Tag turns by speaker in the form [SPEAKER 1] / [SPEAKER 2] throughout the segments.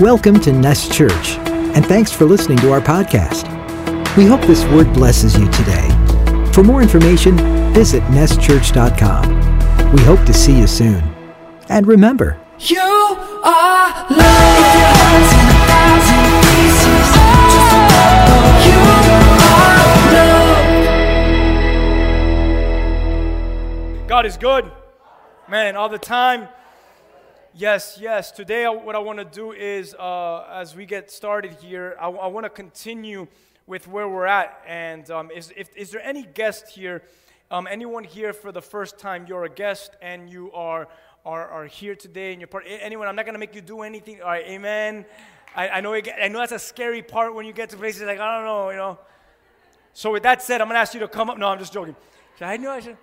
[SPEAKER 1] Welcome to Nest Church, and thanks for listening to our podcast. We hope this word blesses you today. For more information, visit nestchurch.com. We hope to see you soon. And remember,
[SPEAKER 2] You are loved. You are loved.
[SPEAKER 3] God is good. Man, all the time. Yes, yes. Today, I- what I want to do is, uh, as we get started here, I, want to continue with where we're at. And um, is, if, is there any guest here, um, anyone here for the first time? You're a guest and you are, are, are here today and you're part. Anyone? I'm not going to make you do anything. All right, amen. I, I, know I know that's a scary part when you get to places like, I don't know, you know. So, with that said, I'm going to ask you to come up. No, I'm just joking. I know I should.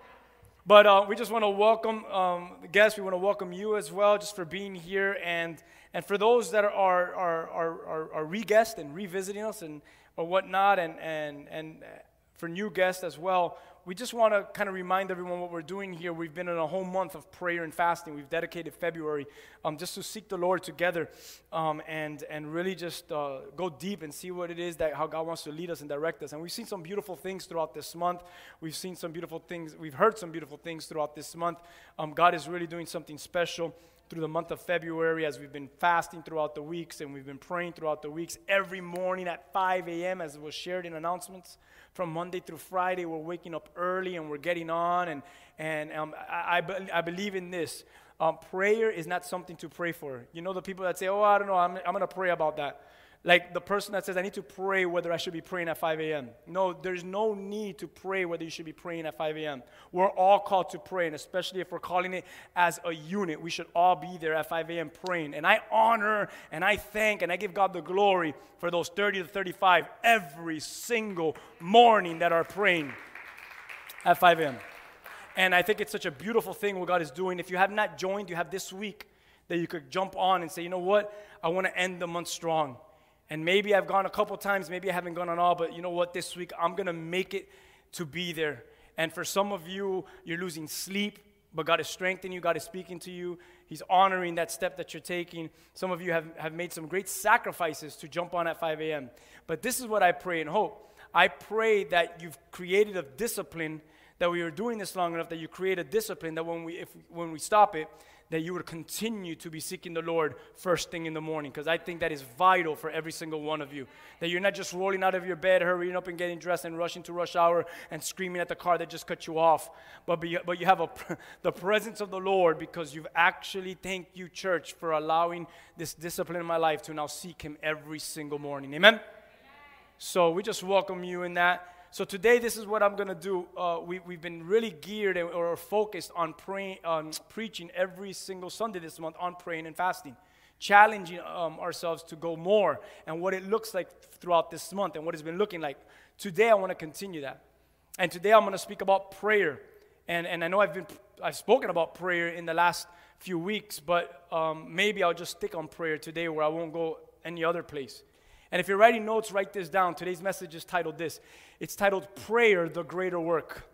[SPEAKER 3] But uh, we just want to welcome um, guests. We want to welcome you as well, just for being here, and and for those that are are are are, are, are re-guests and revisiting us and or whatnot, and and and uh, for new guests as well. We just want to kind of remind everyone what we're doing here. We've been in a whole month of prayer and fasting. We've dedicated February um, just to seek the Lord together um, and, and really just uh, go deep and see what it is that how God wants to lead us and direct us. And we've seen some beautiful things throughout this month. We've seen some beautiful things. We've heard some beautiful things throughout this month. Um, God is really doing something special through the month of February as we've been fasting throughout the weeks and we've been praying throughout the weeks every morning at 5 a.m. as was shared in announcements. From Monday through Friday, we're waking up early and we're getting on. And, and um, I, I, I believe in this. Um, prayer is not something to pray for. You know, the people that say, oh, I don't know, I'm, I'm going to pray about that. Like the person that says, I need to pray whether I should be praying at 5 a.m. No, there's no need to pray whether you should be praying at 5 a.m. We're all called to pray, and especially if we're calling it as a unit, we should all be there at 5 a.m. praying. And I honor and I thank and I give God the glory for those 30 to 35 every single morning that are praying at 5 a.m. And I think it's such a beautiful thing what God is doing. If you have not joined, you have this week that you could jump on and say, you know what? I want to end the month strong. And maybe I've gone a couple times, maybe I haven't gone on all, but you know what? This week I'm going to make it to be there. And for some of you, you're losing sleep, but God is strengthening you, God is speaking to you. He's honoring that step that you're taking. Some of you have, have made some great sacrifices to jump on at 5 a.m. But this is what I pray and hope. I pray that you've created a discipline that we are doing this long enough that you create a discipline that when we if when we stop it that you would continue to be seeking the lord first thing in the morning because i think that is vital for every single one of you. That you're not just rolling out of your bed hurrying up and getting dressed and rushing to rush hour and screaming at the car that just cut you off but be, but you have a, the presence of the lord because you've actually thank you church for allowing this discipline in my life to now seek him every single morning. Amen? So we just welcome you in that. So today, this is what I'm going to do. Uh, we, we've been really geared or focused on praying, on preaching every single Sunday this month on praying and fasting, challenging um, ourselves to go more and what it looks like throughout this month and what it's been looking like. Today, I want to continue that. And today, I'm going to speak about prayer. And, and I know I've, been, I've spoken about prayer in the last few weeks, but um, maybe I'll just stick on prayer today where I won't go any other place. And if you're writing notes, write this down. Today's message is titled this it's titled Prayer, the Greater Work.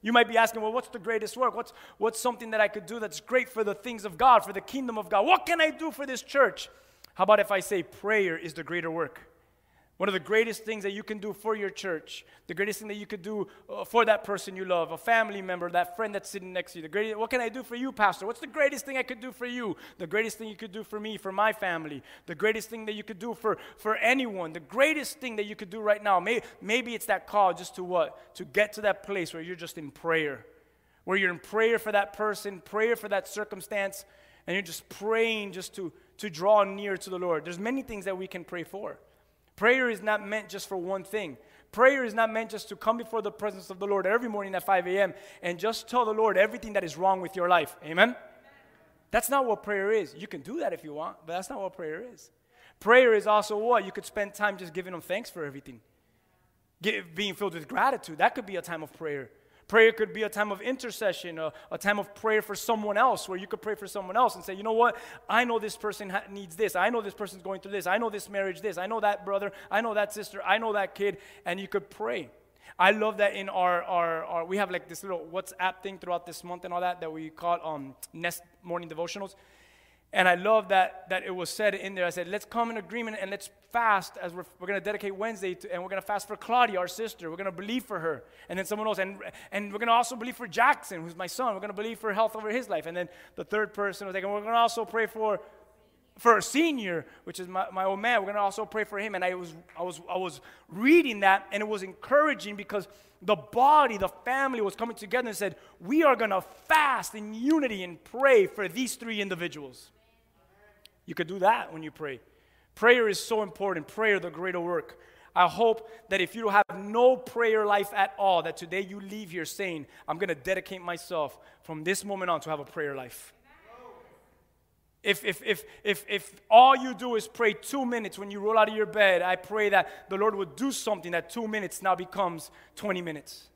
[SPEAKER 3] You might be asking, well, what's the greatest work? What's, what's something that I could do that's great for the things of God, for the kingdom of God? What can I do for this church? How about if I say prayer is the greater work? One of the greatest things that you can do for your church, the greatest thing that you could do uh, for that person you love, a family member, that friend that's sitting next to you. The greatest, what can I do for you, Pastor? What's the greatest thing I could do for you? The greatest thing you could do for me, for my family. The greatest thing that you could do for, for anyone. The greatest thing that you could do right now. May, maybe it's that call just to what? To get to that place where you're just in prayer. Where you're in prayer for that person, prayer for that circumstance, and you're just praying just to, to draw near to the Lord. There's many things that we can pray for. Prayer is not meant just for one thing. Prayer is not meant just to come before the presence of the Lord every morning at 5 a.m. and just tell the Lord everything that is wrong with your life. Amen? That's not what prayer is. You can do that if you want, but that's not what prayer is. Prayer is also what? You could spend time just giving Him thanks for everything, being filled with gratitude. That could be a time of prayer. Prayer could be a time of intercession, a, a time of prayer for someone else, where you could pray for someone else and say, you know what? I know this person ha- needs this. I know this person's going through this. I know this marriage this. I know that brother. I know that sister. I know that kid. And you could pray. I love that in our, our, our we have like this little WhatsApp thing throughout this month and all that that we call um, Nest Morning Devotionals. And I love that, that it was said in there. I said, let's come in agreement and let's fast as we're, we're going to dedicate Wednesday to, and we're going to fast for Claudia, our sister. We're going to believe for her. And then someone else. And, and we're going to also believe for Jackson, who's my son. We're going to believe for health over his life. And then the third person was like, and we're going to also pray for for a senior, which is my, my old man. We're going to also pray for him. And I was, I, was, I was reading that, and it was encouraging because the body, the family was coming together and said, We are going to fast in unity and pray for these three individuals. You could do that when you pray. Prayer is so important. Prayer, the greater work. I hope that if you have no prayer life at all, that today you leave here saying, I'm going to dedicate myself from this moment on to have a prayer life. If, if, if, if, if all you do is pray two minutes when you roll out of your bed, I pray that the Lord would do something that two minutes now becomes 20 minutes.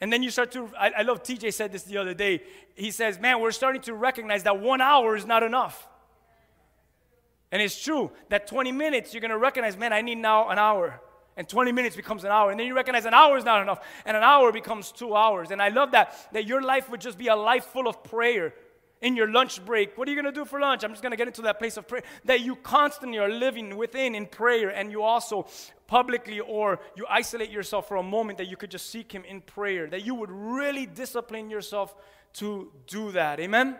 [SPEAKER 3] And then you start to, I, I love TJ said this the other day. He says, Man, we're starting to recognize that one hour is not enough. And it's true that 20 minutes, you're going to recognize, man, I need now an hour. And 20 minutes becomes an hour. And then you recognize an hour is not enough. And an hour becomes two hours. And I love that, that your life would just be a life full of prayer. In your lunch break, what are you going to do for lunch? I'm just going to get into that place of prayer. That you constantly are living within in prayer. And you also publicly or you isolate yourself for a moment that you could just seek Him in prayer. That you would really discipline yourself to do that. Amen?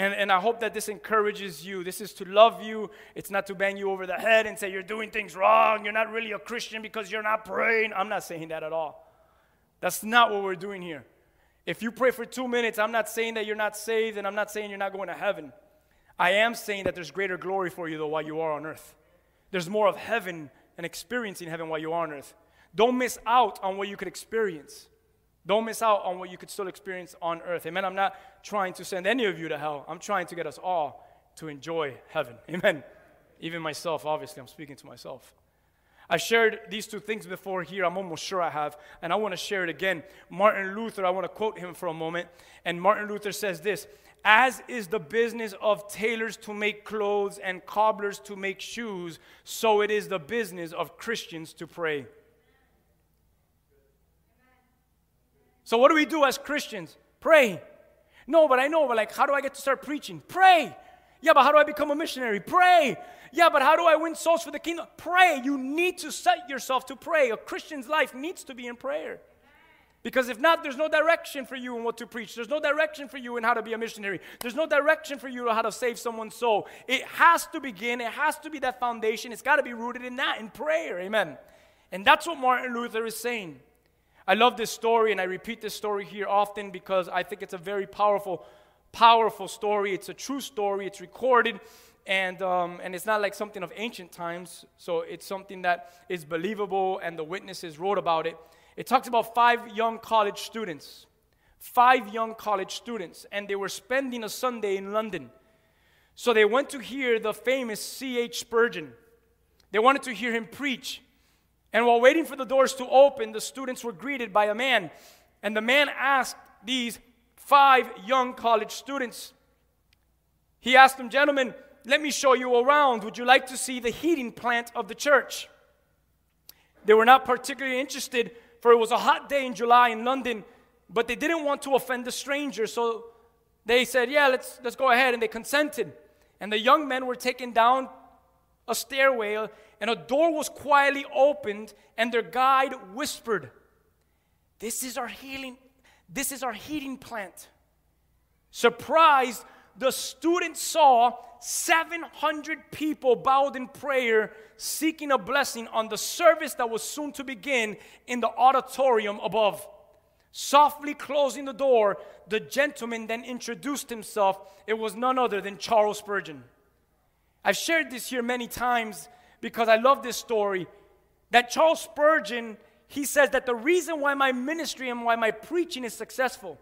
[SPEAKER 3] And, and I hope that this encourages you. This is to love you. It's not to bang you over the head and say you're doing things wrong. You're not really a Christian because you're not praying. I'm not saying that at all. That's not what we're doing here. If you pray for two minutes, I'm not saying that you're not saved and I'm not saying you're not going to heaven. I am saying that there's greater glory for you, though, while you are on earth. There's more of heaven and experiencing heaven while you are on earth. Don't miss out on what you could experience. Don't miss out on what you could still experience on earth. Amen. I'm not trying to send any of you to hell. I'm trying to get us all to enjoy heaven. Amen. Even myself, obviously, I'm speaking to myself. I shared these two things before here. I'm almost sure I have. And I want to share it again. Martin Luther, I want to quote him for a moment. And Martin Luther says this As is the business of tailors to make clothes and cobblers to make shoes, so it is the business of Christians to pray. So, what do we do as Christians? Pray. No, but I know, but like, how do I get to start preaching? Pray. Yeah, but how do I become a missionary? Pray. Yeah, but how do I win souls for the kingdom? Pray. You need to set yourself to pray. A Christian's life needs to be in prayer. Because if not, there's no direction for you in what to preach. There's no direction for you in how to be a missionary. There's no direction for you how to save someone's soul. It has to begin, it has to be that foundation. It's got to be rooted in that, in prayer. Amen. And that's what Martin Luther is saying. I love this story, and I repeat this story here often because I think it's a very powerful, powerful story. It's a true story, it's recorded, and, um, and it's not like something of ancient times, so it's something that is believable, and the witnesses wrote about it. It talks about five young college students, five young college students, and they were spending a Sunday in London. So they went to hear the famous C.H. Spurgeon. They wanted to hear him preach. And while waiting for the doors to open, the students were greeted by a man. And the man asked these five young college students, he asked them, Gentlemen, let me show you around. Would you like to see the heating plant of the church? They were not particularly interested, for it was a hot day in July in London, but they didn't want to offend the stranger, so they said, Yeah, let's, let's go ahead. And they consented. And the young men were taken down a stairway and a door was quietly opened, and their guide whispered, This is our healing, this is our heating plant. Surprised, the students saw 700 people bowed in prayer, seeking a blessing on the service that was soon to begin in the auditorium above. Softly closing the door, the gentleman then introduced himself. It was none other than Charles Spurgeon. I've shared this here many times because I love this story. That Charles Spurgeon, he says that the reason why my ministry and why my preaching is successful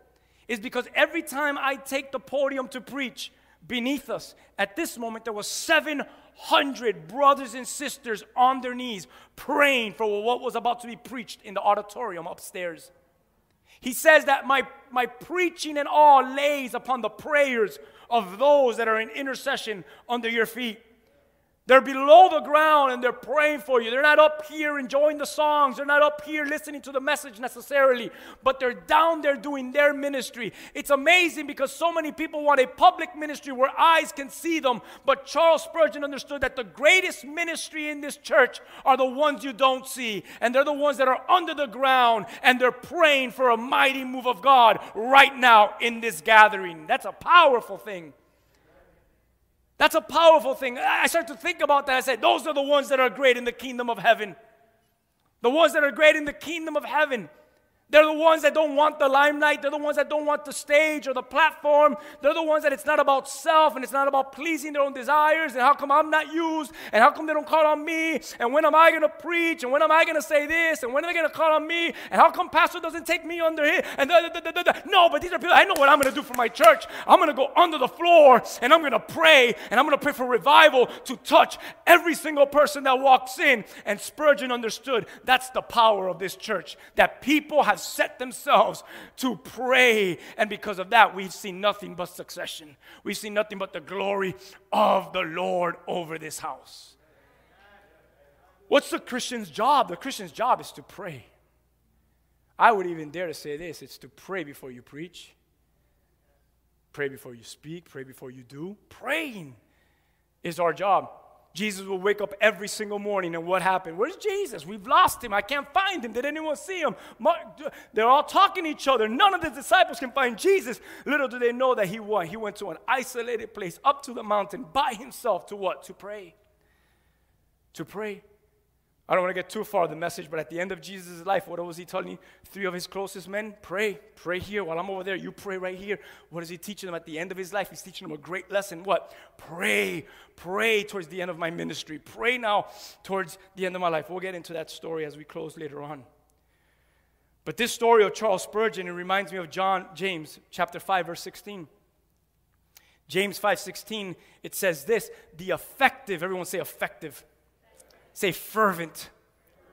[SPEAKER 3] is because every time I take the podium to preach, beneath us, at this moment, there was 700 brothers and sisters on their knees praying for what was about to be preached in the auditorium upstairs. He says that my, my preaching and all lays upon the prayers of those that are in intercession under your feet. They're below the ground and they're praying for you. They're not up here enjoying the songs. They're not up here listening to the message necessarily, but they're down there doing their ministry. It's amazing because so many people want a public ministry where eyes can see them, but Charles Spurgeon understood that the greatest ministry in this church are the ones you don't see, and they're the ones that are under the ground and they're praying for a mighty move of God right now in this gathering. That's a powerful thing. That's a powerful thing. I start to think about that. I said, those are the ones that are great in the kingdom of heaven. The ones that are great in the kingdom of heaven. They're the ones that don't want the limelight. They're the ones that don't want the stage or the platform. They're the ones that it's not about self and it's not about pleasing their own desires. And how come I'm not used? And how come they don't call on me? And when am I going to preach? And when am I going to say this? And when are they going to call on me? And how come pastor doesn't take me under here? And da, da, da, no, but these are people. I know what I'm going to do for my church. I'm going to go under the floor and I'm going to pray and I'm going to pray for revival to touch every single person that walks in. And Spurgeon understood that's the power of this church. That people have have set themselves to pray. And because of that, we've seen nothing but succession. We've seen nothing but the glory of the Lord over this house. What's the Christian's job? The Christian's job is to pray. I would even dare to say this it's to pray before you preach, pray before you speak, pray before you do. Praying is our job. Jesus will wake up every single morning, and what happened? Where's Jesus? We've lost him. I can't find him. Did anyone see him? They're all talking to each other. None of the disciples can find Jesus. Little do they know that he went. He went to an isolated place up to the mountain by himself to what? To pray. To pray. I don't want to get too far the message, but at the end of Jesus' life, what was he telling three of his closest men? Pray, pray here while I'm over there. You pray right here. What is he teaching them at the end of his life? He's teaching them a great lesson. What? Pray, pray towards the end of my ministry. Pray now towards the end of my life. We'll get into that story as we close later on. But this story of Charles Spurgeon, it reminds me of John James chapter 5 verse 16. James 5:16 it says this, the effective, everyone say effective Say fervent.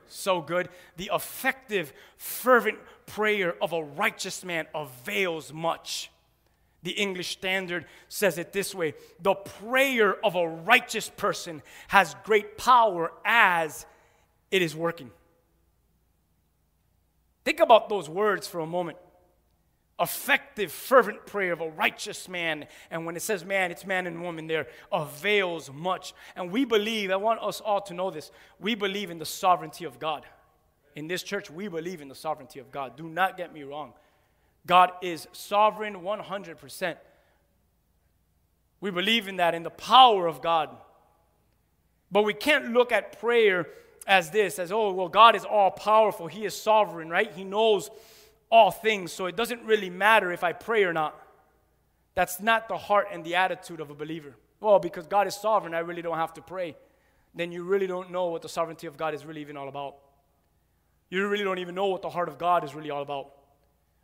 [SPEAKER 3] So good. The effective, fervent prayer of a righteous man avails much. The English Standard says it this way The prayer of a righteous person has great power as it is working. Think about those words for a moment effective, fervent prayer of a righteous man. And when it says man, it's man and woman there, avails much. And we believe, I want us all to know this, we believe in the sovereignty of God. In this church, we believe in the sovereignty of God. Do not get me wrong. God is sovereign 100%. We believe in that, in the power of God. But we can't look at prayer as this, as, oh, well, God is all powerful. He is sovereign, right? He knows all things, so it doesn't really matter if I pray or not. That's not the heart and the attitude of a believer. Well, because God is sovereign, I really don't have to pray. Then you really don't know what the sovereignty of God is really even all about. You really don't even know what the heart of God is really all about.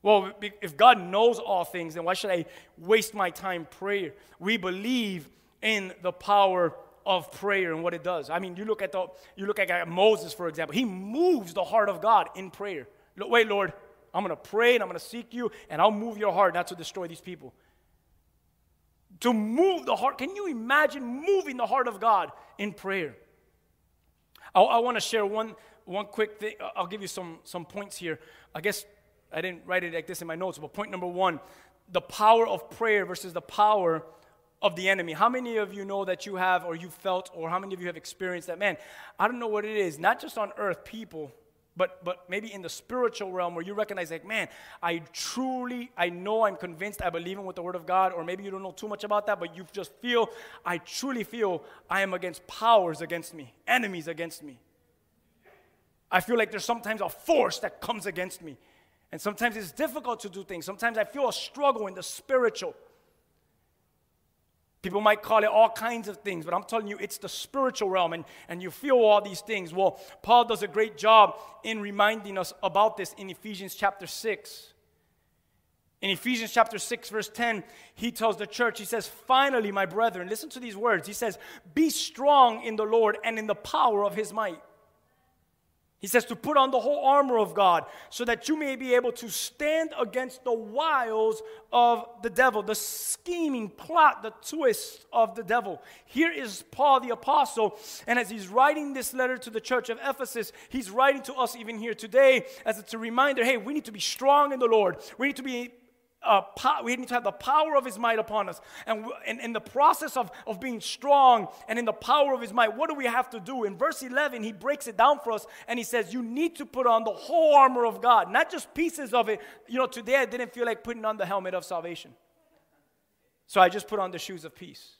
[SPEAKER 3] Well, if God knows all things, then why should I waste my time prayer? We believe in the power of prayer and what it does. I mean, you look at the you look at Moses, for example. He moves the heart of God in prayer. Wait, Lord, I'm going to pray and I'm going to seek you and I'll move your heart not to destroy these people. To move the heart. Can you imagine moving the heart of God in prayer? I, I want to share one, one quick thing. I'll give you some, some points here. I guess I didn't write it like this in my notes, but point number one the power of prayer versus the power of the enemy. How many of you know that you have, or you felt, or how many of you have experienced that? Man, I don't know what it is, not just on earth, people but but maybe in the spiritual realm where you recognize like man i truly i know i'm convinced i believe in what the word of god or maybe you don't know too much about that but you just feel i truly feel i am against powers against me enemies against me. I feel like there's sometimes a force that comes against me. And sometimes it's difficult to do things. Sometimes i feel a struggle in the spiritual People might call it all kinds of things, but I'm telling you, it's the spiritual realm, and, and you feel all these things. Well, Paul does a great job in reminding us about this in Ephesians chapter 6. In Ephesians chapter 6, verse 10, he tells the church, he says, Finally, my brethren, listen to these words. He says, Be strong in the Lord and in the power of his might. He says to put on the whole armor of God so that you may be able to stand against the wiles of the devil, the scheming plot, the twist of the devil. Here is Paul the apostle, and as he's writing this letter to the church of Ephesus, he's writing to us even here today as it's a reminder hey, we need to be strong in the Lord. We need to be uh, po- we need to have the power of his might upon us. And in, the process of, of being strong and in the power of his might, what do we have to do? In verse 11, he breaks it down for us and he says, You need to put on the whole armor of God, not just pieces of it. You know, today I didn't feel like putting on the helmet of salvation. So I just put on the shoes of peace.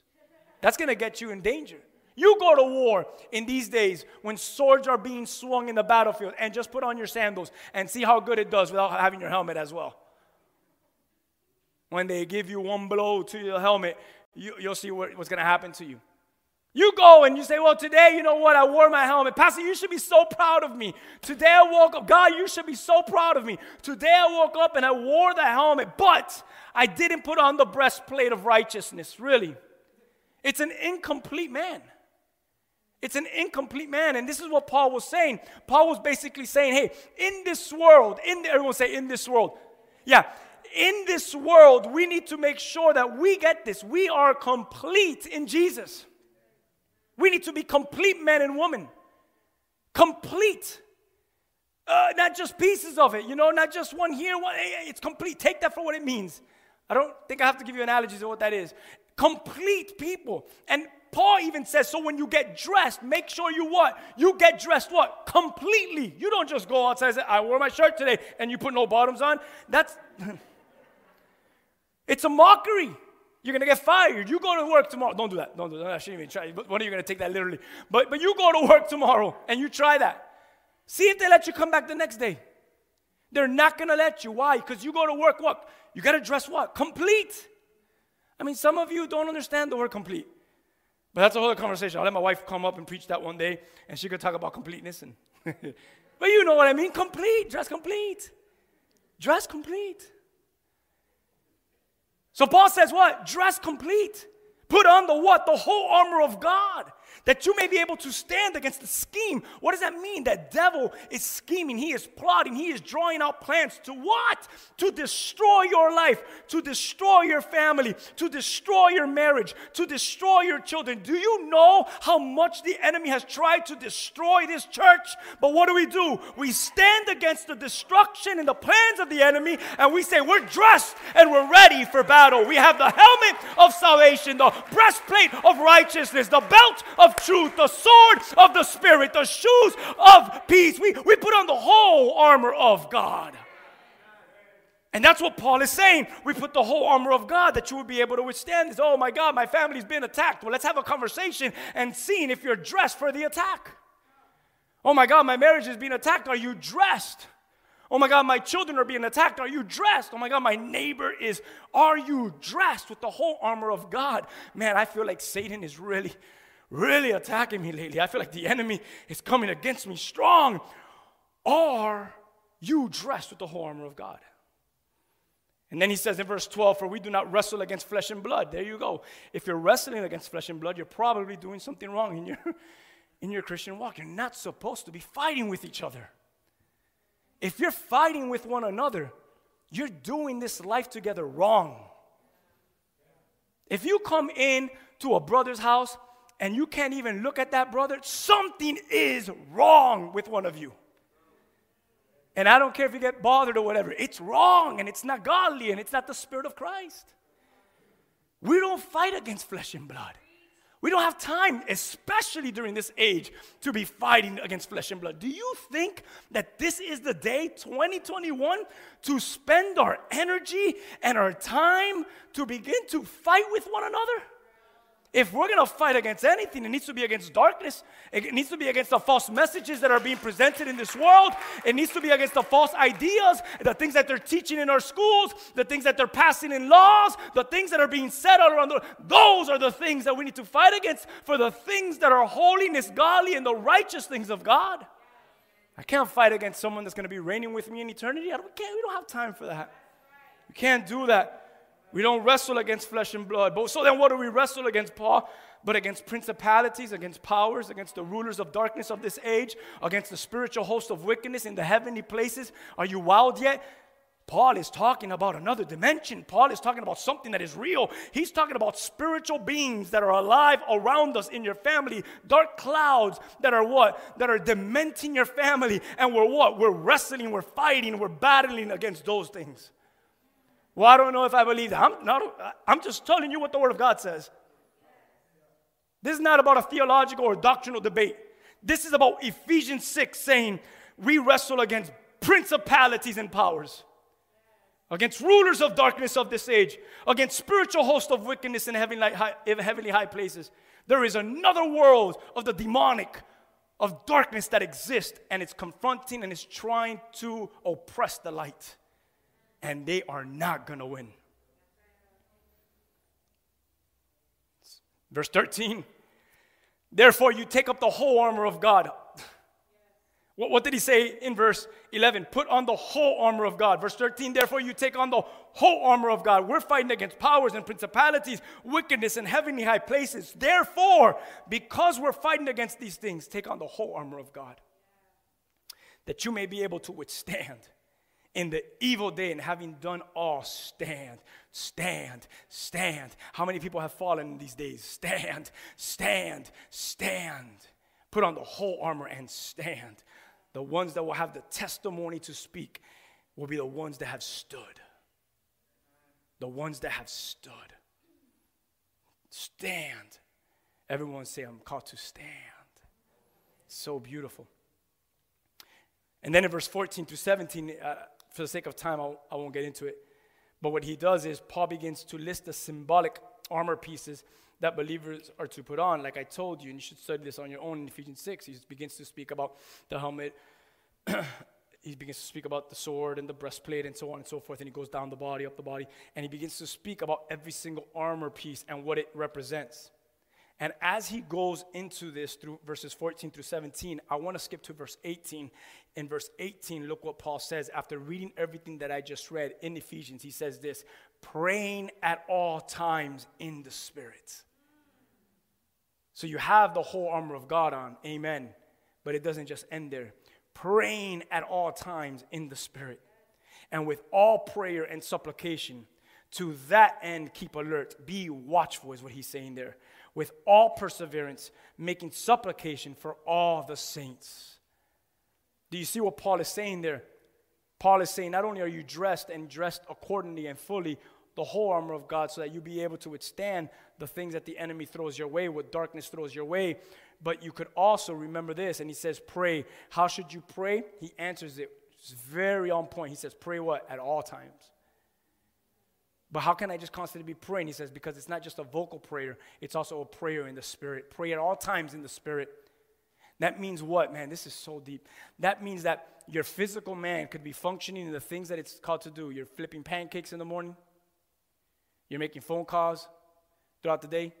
[SPEAKER 3] That's going to get you in danger. You go to war in these days when swords are being swung in the battlefield and just put on your sandals and see how good it does without having your helmet as well. When they give you one blow to your helmet, you, will see what, what's going to happen to you. You go and you say, Well, today, you know what? I wore my helmet. Pastor, you should be so proud of me. Today I woke up. God, you should be so proud of me. Today I woke up and I wore the helmet, but I didn't put on the breastplate of righteousness. Really. It's an incomplete man. It's an incomplete man. And this is what Paul was saying. Paul was basically saying, Hey, in this world, in the, everyone say, in this world. Yeah, in this world, we need to make sure that we get this. We are complete in Jesus. We need to be complete men and women. Complete. Uh, not just pieces of it, you know, not just one here, one. It's complete. Take that for what it means. I don't think I have to give you analogies of what that is. Complete people. And Paul even says, so when you get dressed, make sure you what? You get dressed what? Completely. You don't just go outside and say, I wore my shirt today, and you put no bottoms on. That's. It's a mockery. You're gonna get fired. You go to work tomorrow. Don't do that. Don't do that. I shouldn't even try. But when are you gonna take that literally? But but you go to work tomorrow and you try that. See if they let you come back the next day. They're not gonna let you. Why? Because you go to work. What? You gotta dress what? Complete. I mean, some of you don't understand the word complete. But that's a whole other conversation. I'll let my wife come up and preach that one day, and she could talk about completeness. And but you know what I mean. Complete. Dress complete. Dress complete. So Paul says, what? Dress complete. Put on the what? The whole armor of God that you may be able to stand against the scheme. What does that mean? That devil is scheming, he is plotting, he is drawing out plans to what? To destroy your life, to destroy your family, to destroy your marriage, to destroy your children. Do you know how much the enemy has tried to destroy this church? But what do we do? We stand against the destruction and the plans of the enemy and we say, We're dressed and we're ready for battle. We have the helmet of salvation, the breastplate of righteousness, the belt of truth, the sword of the Spirit, the shoes of peace. We, we put on the whole armor of God. And that's what Paul is saying. We put the whole armor of God that you would be able to withstand this. Oh my God, my family's been attacked. Well, let's have a conversation and see if you're dressed for the attack. Oh my God, my marriage is being attacked. Are you dressed? Oh my God, my children are being attacked. Are you dressed? Oh my God, my neighbor is. Are you dressed with the whole armor of God? Man, I feel like Satan is really really attacking me lately. I feel like the enemy is coming against me strong. Are you dressed with the whole armor of God? And then he says in verse 12, For we do not wrestle against flesh and blood. There you go. If you're wrestling against flesh and blood, you're probably doing something wrong in your, in your Christian walk. You're not supposed to be fighting with each other. If you're fighting with one another, you're doing this life together wrong. If you come in to a brother's house and you can't even look at that brother, something is wrong with one of you. And I don't care if you get bothered or whatever, it's wrong and it's not godly and it's not the Spirit of Christ. We don't fight against flesh and blood. We don't have time, especially during this age, to be fighting against flesh and blood. Do you think that this is the day, 2021, to spend our energy and our time to begin to fight with one another? If we're going to fight against anything, it needs to be against darkness. It needs to be against the false messages that are being presented in this world. It needs to be against the false ideas, the things that they're teaching in our schools, the things that they're passing in laws, the things that are being said all around the world. Those are the things that we need to fight against for the things that are holiness, godly, and the righteous things of God. I can't fight against someone that's going to be reigning with me in eternity. I don't, we, can't, we don't have time for that. We can't do that. We don't wrestle against flesh and blood. But so then, what do we wrestle against, Paul? But against principalities, against powers, against the rulers of darkness of this age, against the spiritual host of wickedness in the heavenly places. Are you wild yet? Paul is talking about another dimension. Paul is talking about something that is real. He's talking about spiritual beings that are alive around us in your family, dark clouds that are what? That are dementing your family. And we're what? We're wrestling, we're fighting, we're battling against those things. Well, I don't know if I believe that. I'm, not, I'm just telling you what the Word of God says. This is not about a theological or doctrinal debate. This is about Ephesians 6 saying we wrestle against principalities and powers, against rulers of darkness of this age, against spiritual hosts of wickedness in heavenly high, heavenly high places. There is another world of the demonic, of darkness that exists, and it's confronting and it's trying to oppress the light and they are not going to win. Verse 13. Therefore, you take up the whole armor of God. What, what, did he say in verse 11? Put on the whole armor of God. Verse 13, therefore, you take on the whole armor of God. We're fighting against powers and principalities, wickedness and heavenly high places. Therefore, because we're fighting against these things, take on the whole armor of God that you may be able to withstand in the evil day and having done all, stand, stand, stand. How many people have fallen in these days? Stand, stand, stand. Put on the whole armor and stand. The ones that will have the testimony to speak will be the ones that have stood. The ones that have stood. Stand. Everyone say, I'm called to stand. So beautiful. And then in verse 14 to 17, uh, for the sake of time, I will not get into it. But what he does is Paul begins to list the symbolic armor pieces that believers are to put on. Like I told you, and you should study this on your own in Ephesians 6. He begins to speak about the helmet. he begins to speak about the sword and the breastplate and so on and so forth. And he goes down the body, up the body, and he begins to speak about every single armor piece and what it represents. And as he goes into this through verses 14 through 17, I want to skip to verse 18. In verse 18, look what Paul says after reading everything that I just read in Ephesians. He says this praying at all times in the Spirit. So you have the whole armor of God on, amen. But it doesn't just end there. Praying at all times in the Spirit. And with all prayer and supplication, to that end keep alert. Be watchful, is what he's saying there with all perseverance, making supplication for all the saints. Do you see what Paul is saying there? Paul is saying, not only are you dressed and dressed accordingly and fully, the whole armor of God, so that you be able to withstand the things that the enemy throws your way, what darkness throws your way. But you could also remember this, and he says, Pray. How should you pray? He answers it. It's very on point. He says, Pray what? At all times. But how can I just constantly be praying? He says, because it's not just a vocal prayer, it's also a prayer in the spirit. Pray at all times in the spirit. That means what, man? This is so deep. That means that your physical man could be functioning in the things that it's called to do. You're flipping pancakes in the morning, you're making phone calls throughout the day,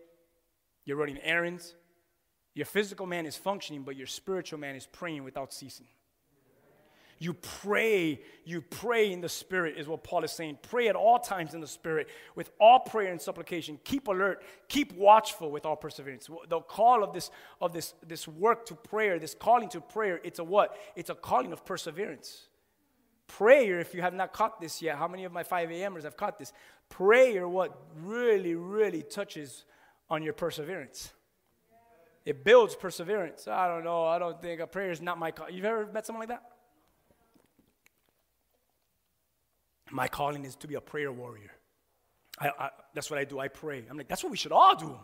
[SPEAKER 3] you're running errands. Your physical man is functioning, but your spiritual man is praying without ceasing. You pray, you pray in the Spirit, is what Paul is saying. Pray at all times in the Spirit with all prayer and supplication. Keep alert, keep watchful with all perseverance. The call of this, of this, this work to prayer, this calling to prayer, it's a what? It's a calling of perseverance. Prayer, if you have not caught this yet, how many of my 5 a.m.ers have caught this? Prayer, what really, really touches on your perseverance. It builds perseverance. I don't know. I don't think a prayer is not my call. You've ever met someone like that? My calling is to be a prayer warrior. I, I, that's what I do. I pray. I'm like, that's what we should all do.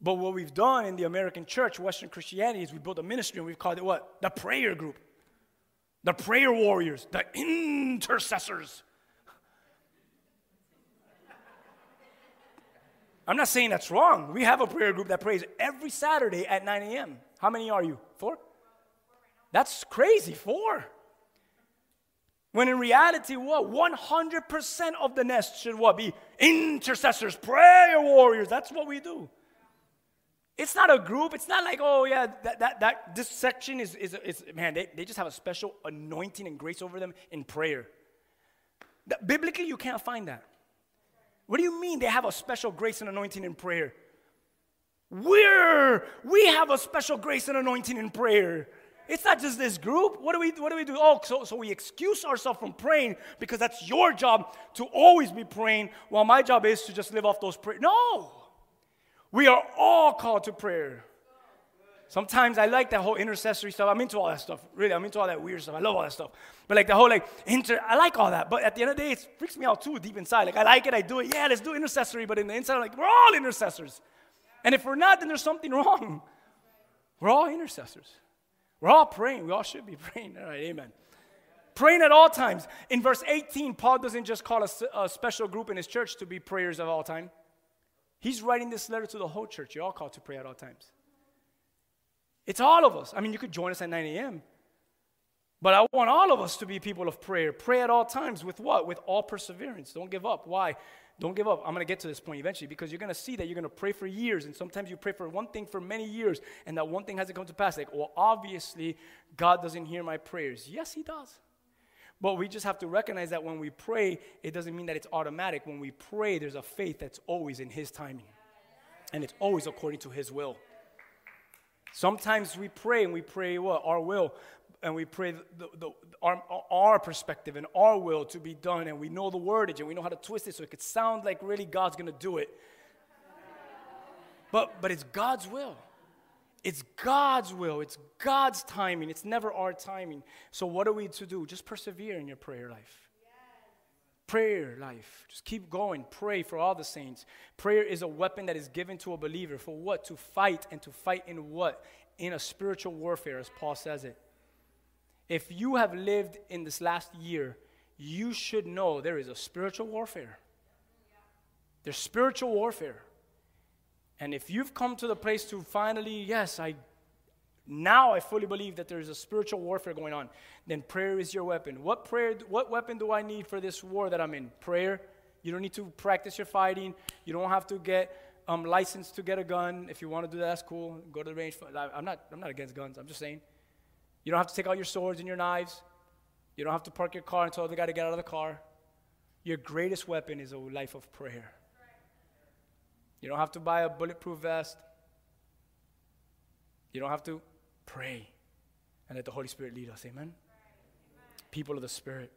[SPEAKER 3] But what we've done in the American church, Western Christianity, is we built a ministry and we've called it what? The prayer group. The prayer warriors, the intercessors. I'm not saying that's wrong. We have a prayer group that prays every Saturday at 9 a.m. How many are you? Four? That's crazy. Four. When in reality, what? 100% of the nest should what? Be intercessors, prayer warriors. That's what we do. It's not a group. It's not like, oh, yeah, that, that, that this section is, is, is man, they, they just have a special anointing and grace over them in prayer. That- biblically, you can't find that. What do you mean they have a special grace and anointing in prayer? We're, we have a special grace and anointing in prayer. It's not just this group. What do we, what do, we do? Oh, so, so we excuse ourselves from praying because that's your job to always be praying, while my job is to just live off those prayers. No! We are all called to prayer. Sometimes I like that whole intercessory stuff. I'm into all that stuff. Really, I'm into all that weird stuff. I love all that stuff. But like the whole like inter, I like all that. But at the end of the day, it freaks me out too deep inside. Like I like it, I do it. Yeah, let's do intercessory. But in the inside, I'm like we're all intercessors. And if we're not, then there's something wrong. We're all intercessors. We're all praying. We all should be praying. All right, amen. Praying at all times. In verse 18, Paul doesn't just call a special group in his church to be prayers of all time. He's writing this letter to the whole church. You're all called to pray at all times. It's all of us. I mean, you could join us at 9 a.m. But I want all of us to be people of prayer. Pray at all times with what? With all perseverance. Don't give up. Why? Don't give up. I'm going to get to this point eventually because you're going to see that you're going to pray for years. And sometimes you pray for one thing for many years and that one thing hasn't come to pass. Like, well, obviously, God doesn't hear my prayers. Yes, He does. But we just have to recognize that when we pray, it doesn't mean that it's automatic. When we pray, there's a faith that's always in His timing, and it's always according to His will. Sometimes we pray and we pray what? Our will. And we pray the, the, our, our perspective and our will to be done. And we know the wordage and we know how to twist it so it could sound like really God's to do it. But, but it's God's will. It's God's will. It's God's timing. It's never our timing. So, what are we to do? Just persevere in your prayer life prayer life. Just keep going. Pray for all the saints. Prayer is a weapon that is given to a believer for what? To fight and to fight in what? In a spiritual warfare, as Paul says it. If you have lived in this last year, you should know there is a spiritual warfare. There's spiritual warfare. And if you've come to the place to finally, yes, I now I fully believe that there's a spiritual warfare going on, then prayer is your weapon. What prayer what weapon do I need for this war that I'm in? Prayer. You don't need to practice your fighting. You don't have to get um, licensed to get a gun. If you want to do that, that's cool. Go to the range. I'm not, I'm not against guns. I'm just saying. You don't have to take out your swords and your knives. You don't have to park your car and tell the guy to get out of the car. Your greatest weapon is a life of prayer. You don't have to buy a bulletproof vest. You don't have to pray and let the Holy Spirit lead us. Amen? People of the Spirit,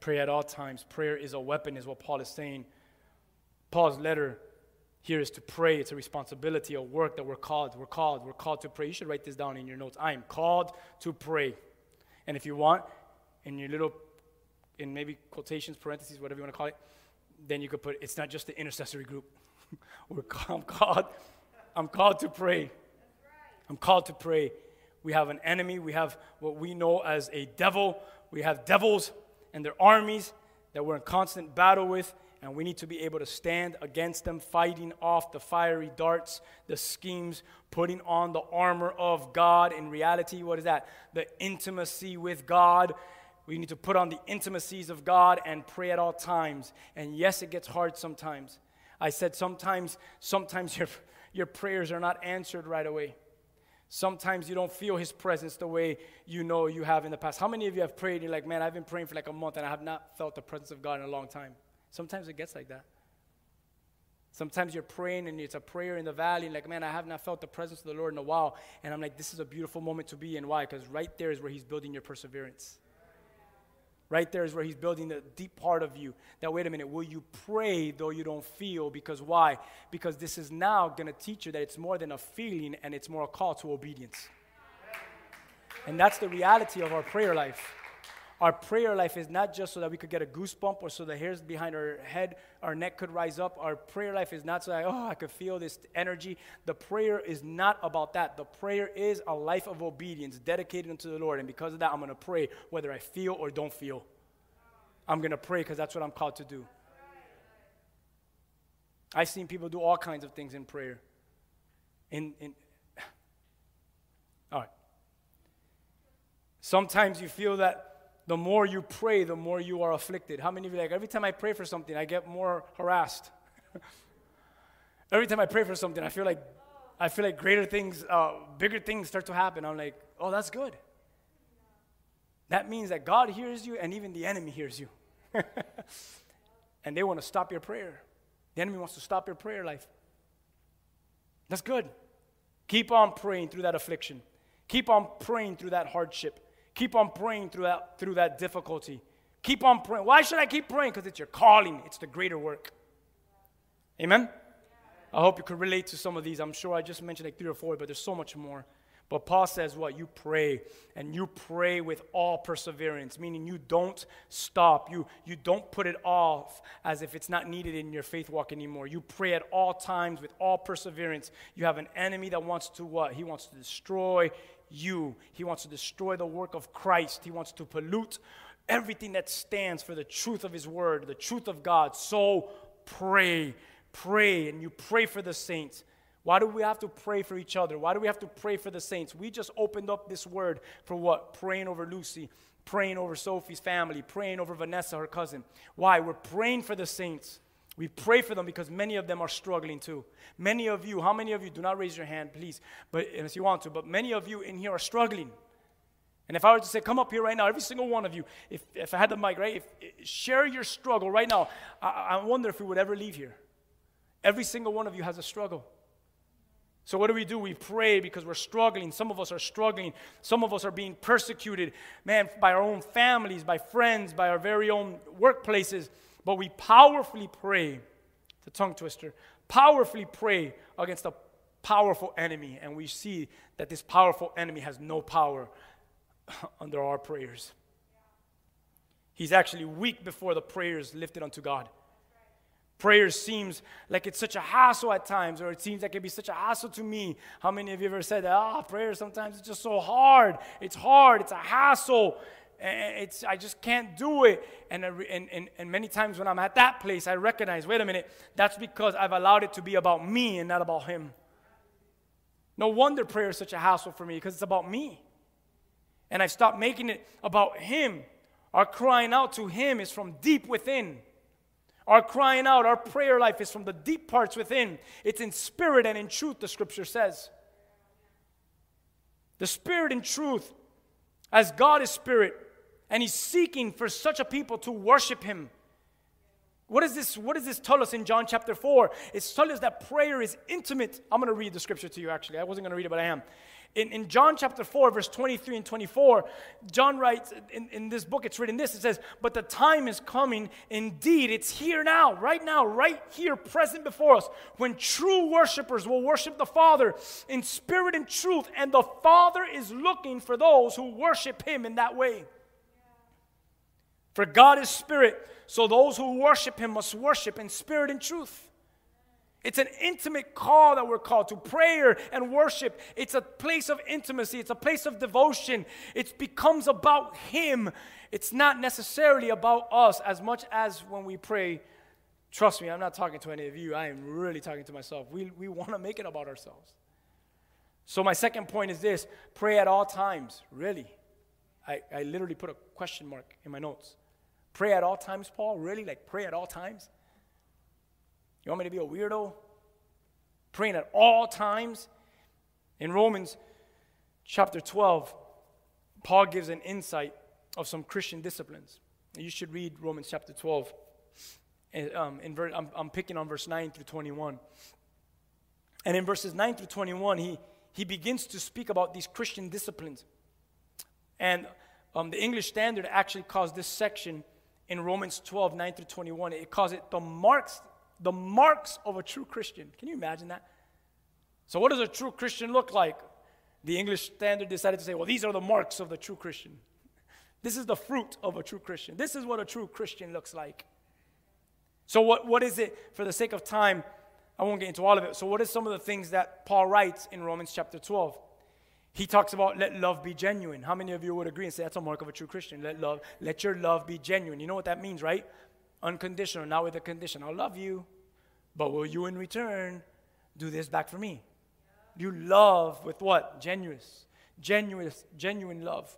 [SPEAKER 3] pray at all times. Prayer is a weapon, is what Paul is saying. Paul's letter here is to pray. It's a responsibility, a work that we're called. We're called. We're called to pray. You should write this down in your notes. I am called to pray. And if you want, in your little, in maybe quotations, parentheses, whatever you want to call it, then you could put, it's not just the intercessory group. we're called, I'm called. I'm called to pray. I'm called to pray. We have an enemy. We have what we know as a devil. We have devils and their armies that we're in constant battle with, and we need to be able to stand against them, fighting off the fiery darts, the schemes, putting on the armor of God. In reality, what is that? The intimacy with God. We need to put on the intimacies of God and pray at all times. And yes, it gets hard sometimes. I said sometimes, sometimes your, your prayers are not answered right away. Sometimes you don't feel his presence the way you know you have in the past. How many of you have prayed and you're like, man, I've been praying for like a month and I have not felt the presence of God in a long time? Sometimes it gets like that. Sometimes you're praying and it's a prayer in the valley, and like, man, I have not felt the presence of the Lord in a while. And I'm like, this is a beautiful moment to be in. Why? Because right there is where He's building your perseverance. Right there is where He's building the deep part of you. That, wait a minute, will you pray though you don't feel? Because why? Because this is now going to teach you that it's more than a feeling and it's more a call to obedience. And that's the reality of our prayer life. Our prayer life is not just so that we could get a goosebump or so the hairs behind our head, our neck could rise up. Our prayer life is not so that, oh, I could feel this energy. The prayer is not about that. The prayer is a life of obedience dedicated unto the Lord. And because of that, I'm going to pray whether I feel or don't feel. I'm going to pray because that's what I'm called to do. I've seen people do all kinds of things in prayer. In, in, all right. Sometimes you feel that the more you pray, the more you are afflicted. How many of you like every time I pray for something, I get more harassed? every time I pray for something, I feel like I feel like greater things, uh, bigger things start to happen. I'm like, oh, that's good. That means that God hears you and even the enemy hears you. and they want to stop your prayer. The enemy wants to stop your prayer life. That's good. Keep on praying through that affliction. Keep on praying through that hardship. Keep on praying through that, through that difficulty. Keep on praying. Why should I keep praying? Because it's your calling, it's the greater work. Amen? I hope you could relate to some of these. I'm sure I just mentioned like three or four, but there's so much more. But Paul says, what? You pray, and you pray with all perseverance, meaning you don't stop. You, you don't put it off as if it's not needed in your faith walk anymore. You pray at all times with all perseverance. You have an enemy that wants to what? He wants to destroy you, he wants to destroy the work of Christ, he wants to pollute everything that stands for the truth of his word, the truth of God. So pray, pray, and you pray for the saints. Why do we have to pray for each other? Why do we have to pray for the saints? We just opened up this word for what? Praying over Lucy, praying over Sophie's family, praying over Vanessa, her cousin. Why? We're praying for the saints. We pray for them because many of them are struggling too. Many of you, how many of you, do not raise your hand, please, but unless you want to, but many of you in here are struggling. And if I were to say, come up here right now, every single one of you, if, if I had the mic, right, if, share your struggle right now, I, I wonder if we would ever leave here. Every single one of you has a struggle. So, what do we do? We pray because we're struggling. Some of us are struggling. Some of us are being persecuted, man, by our own families, by friends, by our very own workplaces. But we powerfully pray, the tongue twister, powerfully pray against a powerful enemy. And we see that this powerful enemy has no power under our prayers. He's actually weak before the prayers lifted unto God. Prayer seems like it's such a hassle at times, or it seems like it'd be such a hassle to me. How many of you ever said? Ah, prayer sometimes it's just so hard. It's hard. It's a hassle. It's I just can't do it. And, and, and, and many times when I'm at that place, I recognize, wait a minute, that's because I've allowed it to be about me and not about Him. No wonder prayer is such a hassle for me because it's about me. And I've stopped making it about Him. Our crying out to Him is from deep within. Our crying out, our prayer life is from the deep parts within. It's in spirit and in truth, the scripture says. The spirit and truth, as God is spirit, and He's seeking for such a people to worship Him. What, is this, what does this tell us in John chapter 4? It's telling us that prayer is intimate. I'm going to read the scripture to you, actually. I wasn't going to read it, but I am in, in John chapter 4, verse 23 and 24, John writes in, in this book, it's written this it says, But the time is coming, indeed, it's here now, right now, right here, present before us, when true worshipers will worship the Father in spirit and truth, and the Father is looking for those who worship Him in that way. For God is spirit, so those who worship Him must worship in spirit and truth. It's an intimate call that we're called to prayer and worship. It's a place of intimacy, it's a place of devotion. It becomes about Him. It's not necessarily about us as much as when we pray. Trust me, I'm not talking to any of you. I am really talking to myself. We, we want to make it about ourselves. So, my second point is this pray at all times. Really? I, I literally put a question mark in my notes. Pray at all times, Paul? Really? Like, pray at all times? You want me to be a weirdo? Praying at all times? In Romans chapter 12, Paul gives an insight of some Christian disciplines. You should read Romans chapter 12. And, um, in ver- I'm, I'm picking on verse 9 through 21. And in verses 9 through 21, he, he begins to speak about these Christian disciplines. And um, the English Standard actually calls this section in Romans 12, 9 through 21, it calls it the marks the marks of a true Christian. Can you imagine that? So, what does a true Christian look like? The English Standard decided to say, well, these are the marks of the true Christian. This is the fruit of a true Christian. This is what a true Christian looks like. So, what, what is it? For the sake of time, I won't get into all of it. So, what is some of the things that Paul writes in Romans chapter 12? He talks about let love be genuine. How many of you would agree and say that's a mark of a true Christian? Let love, let your love be genuine. You know what that means, right? unconditional, not with a condition. I'll love you, but will you in return do this back for me? You love with what? Genuine, genuine, genuine love.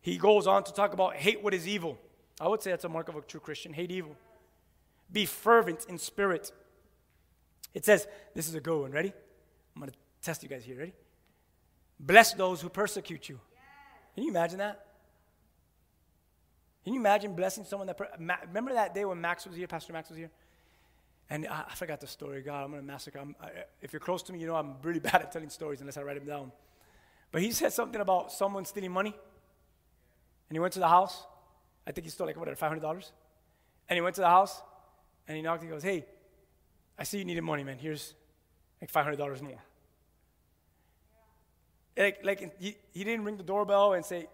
[SPEAKER 3] He goes on to talk about hate what is evil. I would say that's a mark of a true Christian. Hate evil. Be fervent in spirit. It says, this is a good one. Ready? I'm going to test you guys here. Ready? Bless those who persecute you. Can you imagine that? Can you imagine blessing someone that? Pray, Ma, remember that day when Max was here, Pastor Max was here? And I, I forgot the story. God, I'm to massacre. I'm, I, if you're close to me, you know I'm really bad at telling stories unless I write them down. But he said something about someone stealing money. And he went to the house. I think he stole like, whatever, $500. And he went to the house and he knocked and he goes, Hey, I see you needed money, man. Here's like $500 more. Like, like he, he didn't ring the doorbell and say,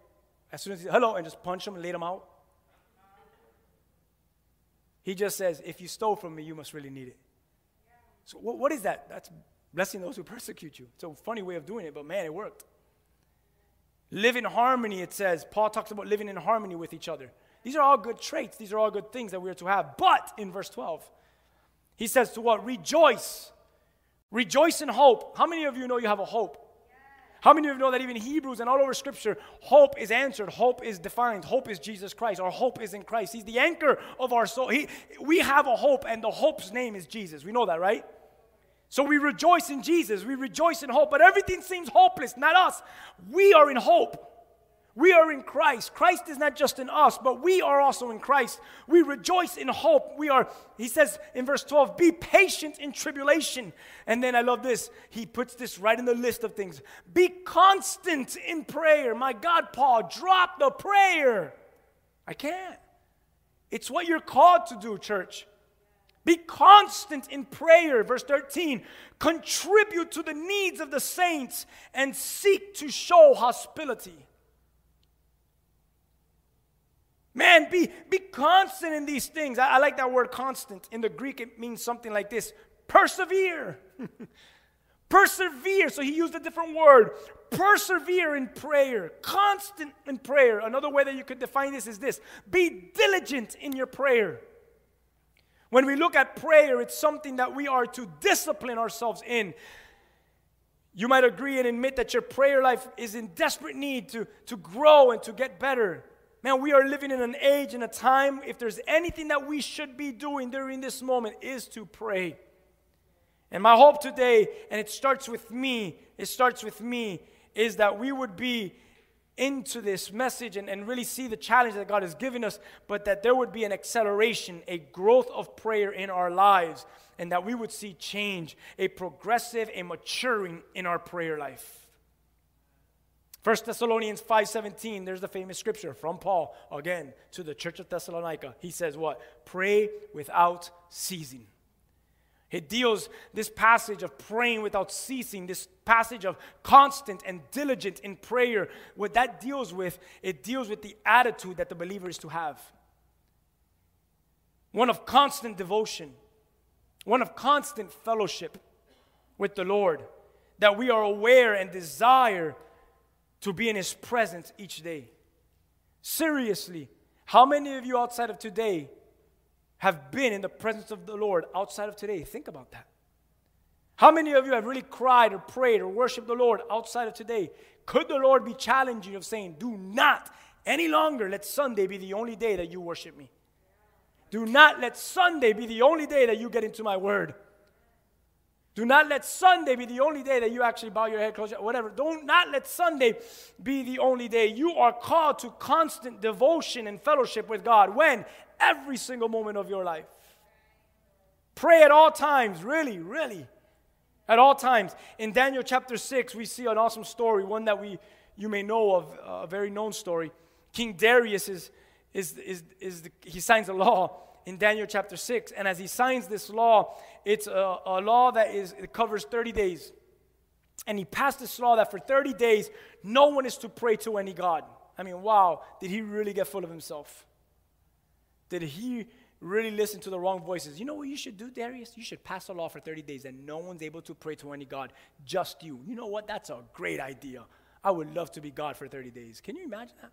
[SPEAKER 3] as soon as he, hello, and just punch him and laid him out. He just says, if you stole from me, you must really need it. So what, what is that? That's blessing those who persecute you. It's a funny way of doing it, but man, it worked. Live in harmony, it says. Paul talks about living in harmony with each other. These are all good traits. These are all good things that we are to have. But in verse 12, he says to what? Rejoice. Rejoice in hope. How many of you know you have a hope? How many of you know that even Hebrews and all over Scripture, hope is answered, hope is defined, hope is Jesus Christ. Our hope is in Christ. He's the anchor of our soul. He, we have a hope, and the hope's name is Jesus. We know that, right? So we rejoice in Jesus, we rejoice in hope, but everything seems hopeless, not us. We are in hope. We are in Christ. Christ is not just in us, but we are also in Christ. We rejoice in hope. We are, he says in verse 12, be patient in tribulation. And then I love this. He puts this right in the list of things. Be constant in prayer. My God, Paul, drop the prayer. I can't. It's what you're called to do, church. Be constant in prayer. Verse 13. Contribute to the needs of the saints and seek to show hospitality. Man, be, be constant in these things. I, I like that word constant. In the Greek, it means something like this persevere. persevere. So he used a different word. Persevere in prayer, constant in prayer. Another way that you could define this is this be diligent in your prayer. When we look at prayer, it's something that we are to discipline ourselves in. You might agree and admit that your prayer life is in desperate need to, to grow and to get better. Man, we are living in an age and a time, if there's anything that we should be doing during this moment, is to pray. And my hope today, and it starts with me, it starts with me, is that we would be into this message and, and really see the challenge that God has given us, but that there would be an acceleration, a growth of prayer in our lives, and that we would see change, a progressive, a maturing in our prayer life. 1 Thessalonians 5:17, there's the famous scripture from Paul again to the church of Thessalonica. He says what? Pray without ceasing. It deals this passage of praying without ceasing, this passage of constant and diligent in prayer. What that deals with, it deals with the attitude that the believer is to have. One of constant devotion, one of constant fellowship with the Lord, that we are aware and desire to be in His presence each day. Seriously, how many of you outside of today have been in the presence of the Lord outside of today? Think about that. How many of you have really cried or prayed or worshiped the Lord outside of today? Could the Lord be challenging you of saying, Do not any longer let Sunday be the only day that you worship me? Do not let Sunday be the only day that you get into my word. Do not let Sunday be the only day that you actually bow your head, close your whatever. Don't not let Sunday be the only day. You are called to constant devotion and fellowship with God. When? Every single moment of your life. Pray at all times, really, really. At all times. In Daniel chapter 6, we see an awesome story, one that we you may know of, a very known story. King Darius is, is, is, is the, he signs a law in Daniel chapter 6. And as he signs this law, it's a, a law that is, it covers 30 days. And he passed this law that for 30 days, no one is to pray to any God. I mean, wow, did he really get full of himself? Did he really listen to the wrong voices? You know what you should do, Darius? You should pass a law for 30 days and no one's able to pray to any God, just you. You know what? That's a great idea. I would love to be God for 30 days. Can you imagine that?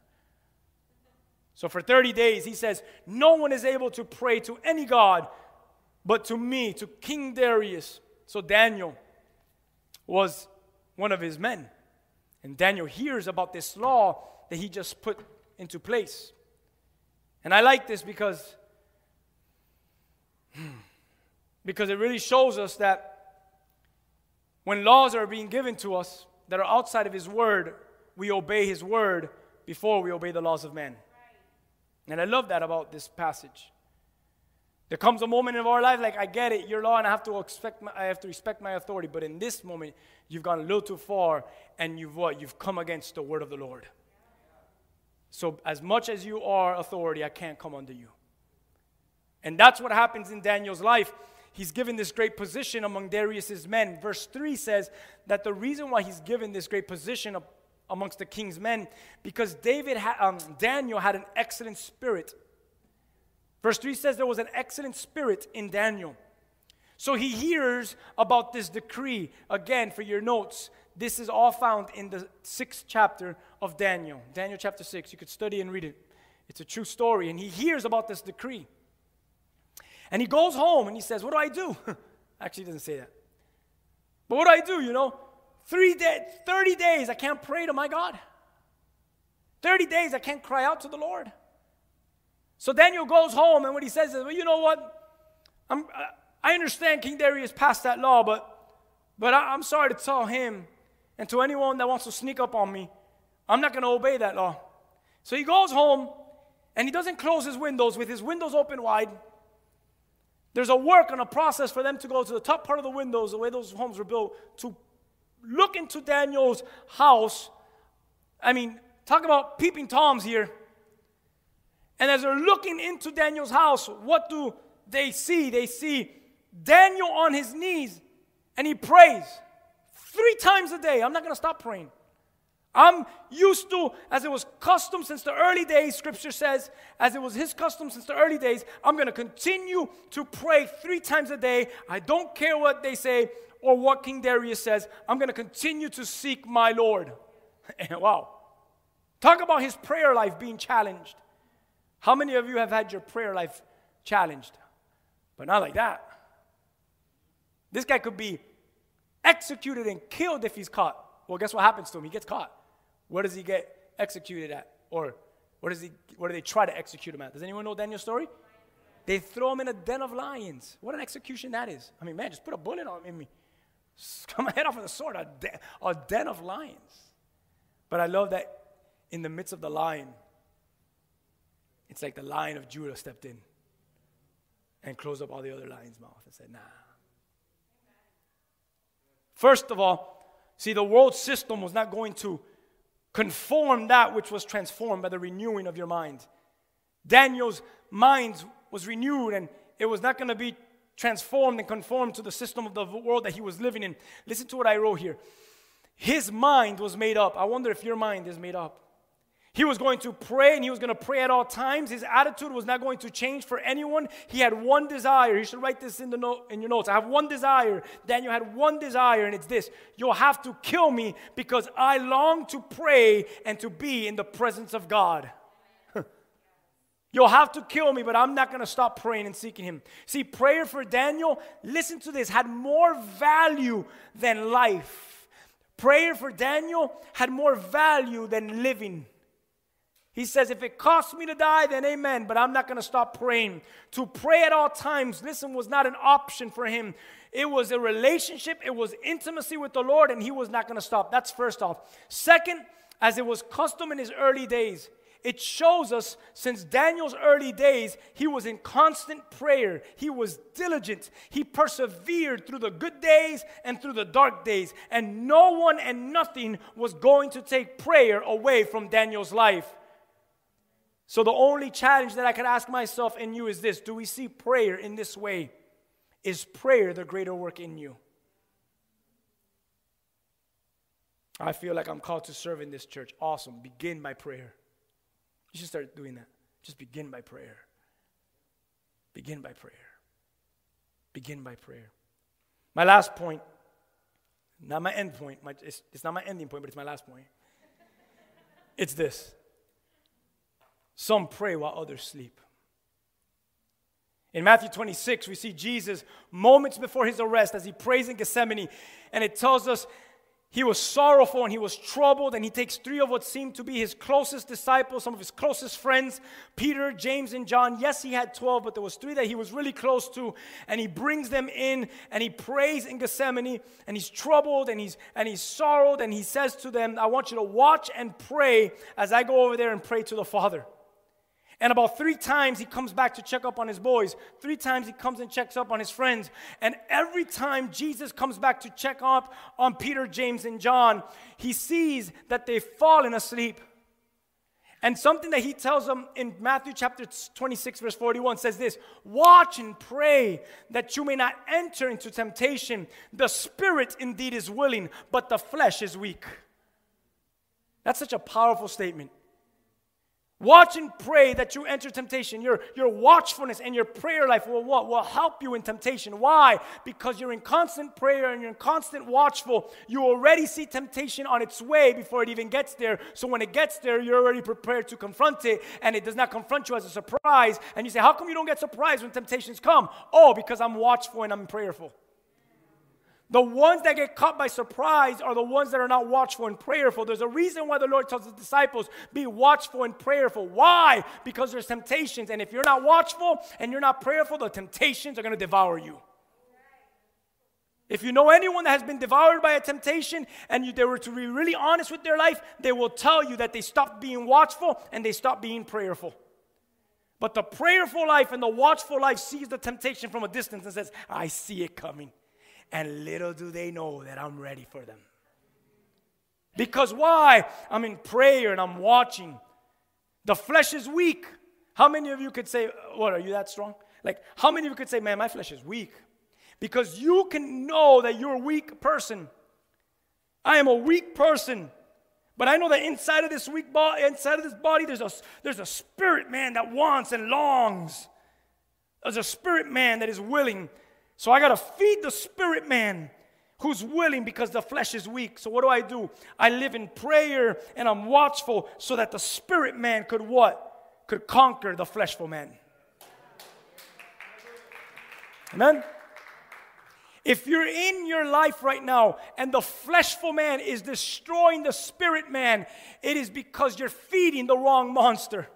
[SPEAKER 3] So for 30 days, he says, No one is able to pray to any God but to me, to King Darius. So Daniel was one of his men. And Daniel hears about this law that he just put into place. And I like this because, hmm, because it really shows us that when laws are being given to us that are outside of his word, we obey his word before we obey the laws of man. And I love that about this passage. There comes a moment in our life, like I get it, your law, and I have to expect, my, I have to respect my authority. But in this moment, you've gone a little too far, and you've what? You've come against the word of the Lord. So as much as you are authority, I can't come under you. And that's what happens in Daniel's life. He's given this great position among Darius's men. Verse 3 says that the reason why he's given this great position amongst the king's men because David ha- um, Daniel had an excellent spirit. Verse 3 says there was an excellent spirit in Daniel. So he hears about this decree. Again, for your notes, this is all found in the sixth chapter of Daniel. Daniel chapter 6. You could study and read it. It's a true story. And he hears about this decree. And he goes home and he says, What do I do? Actually, he doesn't say that. But what do I do? You know, three days, 30 days I can't pray to my God. 30 days I can't cry out to the Lord. So Daniel goes home and what he says is, Well, you know what? I'm, I understand King Darius passed that law, but, but I, I'm sorry to tell him and to anyone that wants to sneak up on me, I'm not going to obey that law. So he goes home and he doesn't close his windows with his windows open wide. There's a work and a process for them to go to the top part of the windows, the way those homes were built, to look into Daniel's house. I mean, talk about peeping toms here. And as they're looking into Daniel's house, what do they see? They see Daniel on his knees and he prays three times a day. I'm not going to stop praying. I'm used to, as it was custom since the early days, scripture says, as it was his custom since the early days, I'm going to continue to pray three times a day. I don't care what they say or what King Darius says. I'm going to continue to seek my Lord. wow. Talk about his prayer life being challenged. How many of you have had your prayer life challenged? But not like that. This guy could be executed and killed if he's caught. Well, guess what happens to him? He gets caught. Where does he get executed at? Or where, does he, where do they try to execute him at? Does anyone know Daniel's story? They throw him in a den of lions. What an execution that is. I mean, man, just put a bullet on me. My head off with a sword, a, den, a den of lions. But I love that in the midst of the lion, it's like the lion of Judah stepped in and closed up all the other lions' mouth and said, nah. First of all, see, the world system was not going to Conform that which was transformed by the renewing of your mind. Daniel's mind was renewed and it was not going to be transformed and conformed to the system of the world that he was living in. Listen to what I wrote here. His mind was made up. I wonder if your mind is made up. He was going to pray and he was going to pray at all times. His attitude was not going to change for anyone. He had one desire. You should write this in, the note, in your notes. I have one desire. Daniel had one desire, and it's this You'll have to kill me because I long to pray and to be in the presence of God. You'll have to kill me, but I'm not going to stop praying and seeking Him. See, prayer for Daniel, listen to this, had more value than life. Prayer for Daniel had more value than living. He says, if it costs me to die, then amen, but I'm not going to stop praying. To pray at all times, listen, was not an option for him. It was a relationship, it was intimacy with the Lord, and he was not going to stop. That's first off. Second, as it was custom in his early days, it shows us since Daniel's early days, he was in constant prayer. He was diligent. He persevered through the good days and through the dark days. And no one and nothing was going to take prayer away from Daniel's life. So, the only challenge that I can ask myself and you is this Do we see prayer in this way? Is prayer the greater work in you? I feel like I'm called to serve in this church. Awesome. Begin by prayer. You should start doing that. Just begin by prayer. Begin by prayer. Begin by prayer. My last point, not my end point, my, it's, it's not my ending point, but it's my last point. It's this some pray while others sleep. In Matthew 26, we see Jesus moments before his arrest as he prays in Gethsemane, and it tells us he was sorrowful and he was troubled, and he takes three of what seemed to be his closest disciples, some of his closest friends, Peter, James, and John. Yes, he had 12, but there was three that he was really close to, and he brings them in and he prays in Gethsemane, and he's troubled and he's and he's sorrowed, and he says to them, I want you to watch and pray as I go over there and pray to the Father. And about three times he comes back to check up on his boys. Three times he comes and checks up on his friends. And every time Jesus comes back to check up on Peter, James, and John, he sees that they've fallen asleep. And something that he tells them in Matthew chapter 26, verse 41 says this Watch and pray that you may not enter into temptation. The spirit indeed is willing, but the flesh is weak. That's such a powerful statement. Watch and pray that you enter temptation. Your, your watchfulness and your prayer life will what? Will help you in temptation. Why? Because you're in constant prayer and you're in constant watchful. You already see temptation on its way before it even gets there. So when it gets there, you're already prepared to confront it and it does not confront you as a surprise. And you say, How come you don't get surprised when temptations come? Oh, because I'm watchful and I'm prayerful. The ones that get caught by surprise are the ones that are not watchful and prayerful. There's a reason why the Lord tells his disciples, be watchful and prayerful. Why? Because there's temptations. And if you're not watchful and you're not prayerful, the temptations are going to devour you. If you know anyone that has been devoured by a temptation and you, they were to be really honest with their life, they will tell you that they stopped being watchful and they stopped being prayerful. But the prayerful life and the watchful life sees the temptation from a distance and says, I see it coming. And little do they know that I'm ready for them. Because why? I'm in prayer and I'm watching. The flesh is weak. How many of you could say, What, are you that strong? Like, how many of you could say, Man, my flesh is weak? Because you can know that you're a weak person. I am a weak person. But I know that inside of this weak body, inside of this body, there's a, there's a spirit man that wants and longs. There's a spirit man that is willing so I got to feed the spirit man who's willing because the flesh is weak. So what do I do? I live in prayer and I'm watchful so that the spirit man could what? Could conquer the fleshful man. Amen. If you're in your life right now and the fleshful man is destroying the spirit man, it is because you're feeding the wrong monster.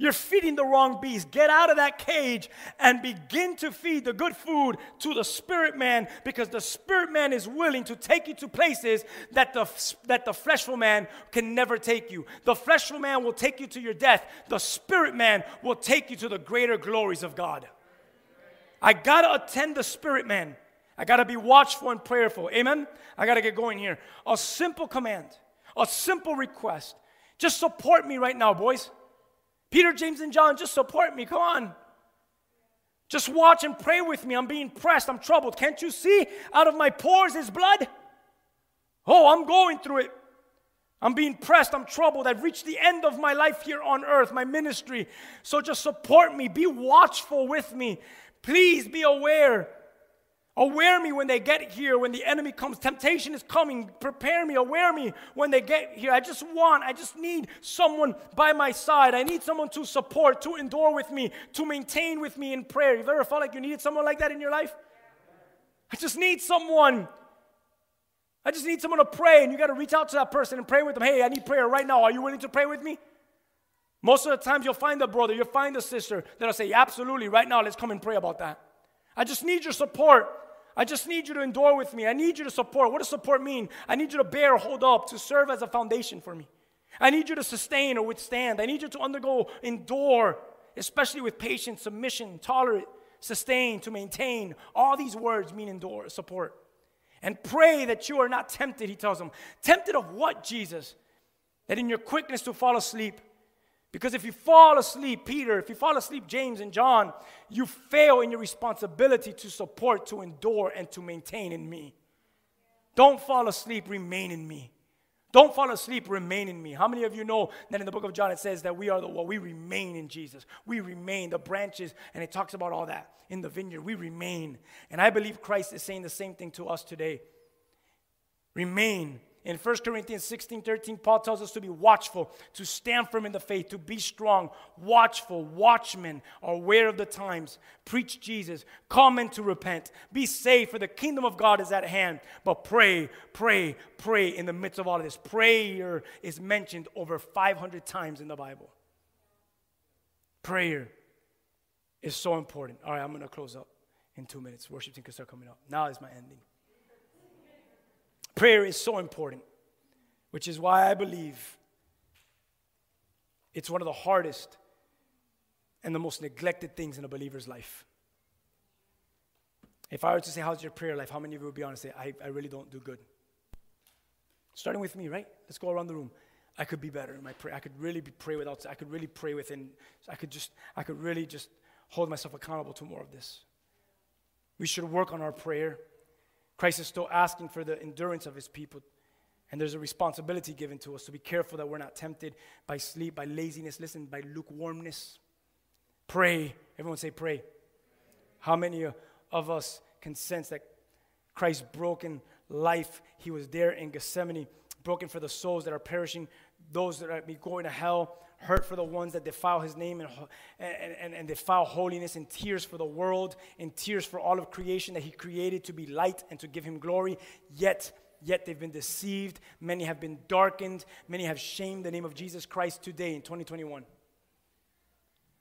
[SPEAKER 3] You're feeding the wrong beast. Get out of that cage and begin to feed the good food to the spirit man because the spirit man is willing to take you to places that the, that the fleshful man can never take you. The fleshful man will take you to your death, the spirit man will take you to the greater glories of God. I gotta attend the spirit man. I gotta be watchful and prayerful. Amen? I gotta get going here. A simple command, a simple request. Just support me right now, boys. Peter, James, and John, just support me. Come on. Just watch and pray with me. I'm being pressed. I'm troubled. Can't you see? Out of my pores is blood. Oh, I'm going through it. I'm being pressed. I'm troubled. I've reached the end of my life here on earth, my ministry. So just support me. Be watchful with me. Please be aware Aware me when they get here, when the enemy comes. Temptation is coming. Prepare me, aware me when they get here. I just want, I just need someone by my side. I need someone to support, to endure with me, to maintain with me in prayer. You've ever felt like you needed someone like that in your life? I just need someone. I just need someone to pray, and you got to reach out to that person and pray with them. Hey, I need prayer right now. Are you willing to pray with me? Most of the times, you'll find a brother, you'll find a sister that'll say, Absolutely, right now, let's come and pray about that. I just need your support. I just need you to endure with me. I need you to support. What does support mean? I need you to bear, hold up, to serve as a foundation for me. I need you to sustain or withstand. I need you to undergo, endure, especially with patience, submission, tolerate, sustain, to maintain. All these words mean endure, support. And pray that you are not tempted, he tells them. Tempted of what, Jesus? That in your quickness to fall asleep, because if you fall asleep, Peter, if you fall asleep, James and John, you fail in your responsibility to support, to endure, and to maintain in me. Don't fall asleep, remain in me. Don't fall asleep, remain in me. How many of you know that in the book of John it says that we are the what? We remain in Jesus. We remain, the branches, and it talks about all that in the vineyard. We remain. And I believe Christ is saying the same thing to us today. Remain in 1 Corinthians 16 13, Paul tells us to be watchful, to stand firm in the faith, to be strong, watchful, watchmen, aware of the times, preach Jesus, call men to repent, be saved, for the kingdom of God is at hand. But pray, pray, pray in the midst of all of this. Prayer is mentioned over 500 times in the Bible. Prayer is so important. All right, I'm going to close up in two minutes. Worship team can start coming up. Now is my ending. Prayer is so important, which is why I believe it's one of the hardest and the most neglected things in a believer's life. If I were to say, How's your prayer life? How many of you would be honest and say, I, I really don't do good? Starting with me, right? Let's go around the room. I could be better in my prayer. I could really be pray without, I could really pray within, I could just, I could really just hold myself accountable to more of this. We should work on our prayer. Christ is still asking for the endurance of his people. And there's a responsibility given to us to be careful that we're not tempted by sleep, by laziness, listen, by lukewarmness. Pray. Everyone say, pray. How many of us can sense that Christ's broken life, he was there in Gethsemane, broken for the souls that are perishing, those that are going to hell, hurt for the ones that defile his name and, and, and, and defile holiness, and tears for the world, and tears for all of creation that he created to be light and to give him glory. Yet, yet they've been deceived. Many have been darkened. Many have shamed the name of Jesus Christ today in 2021.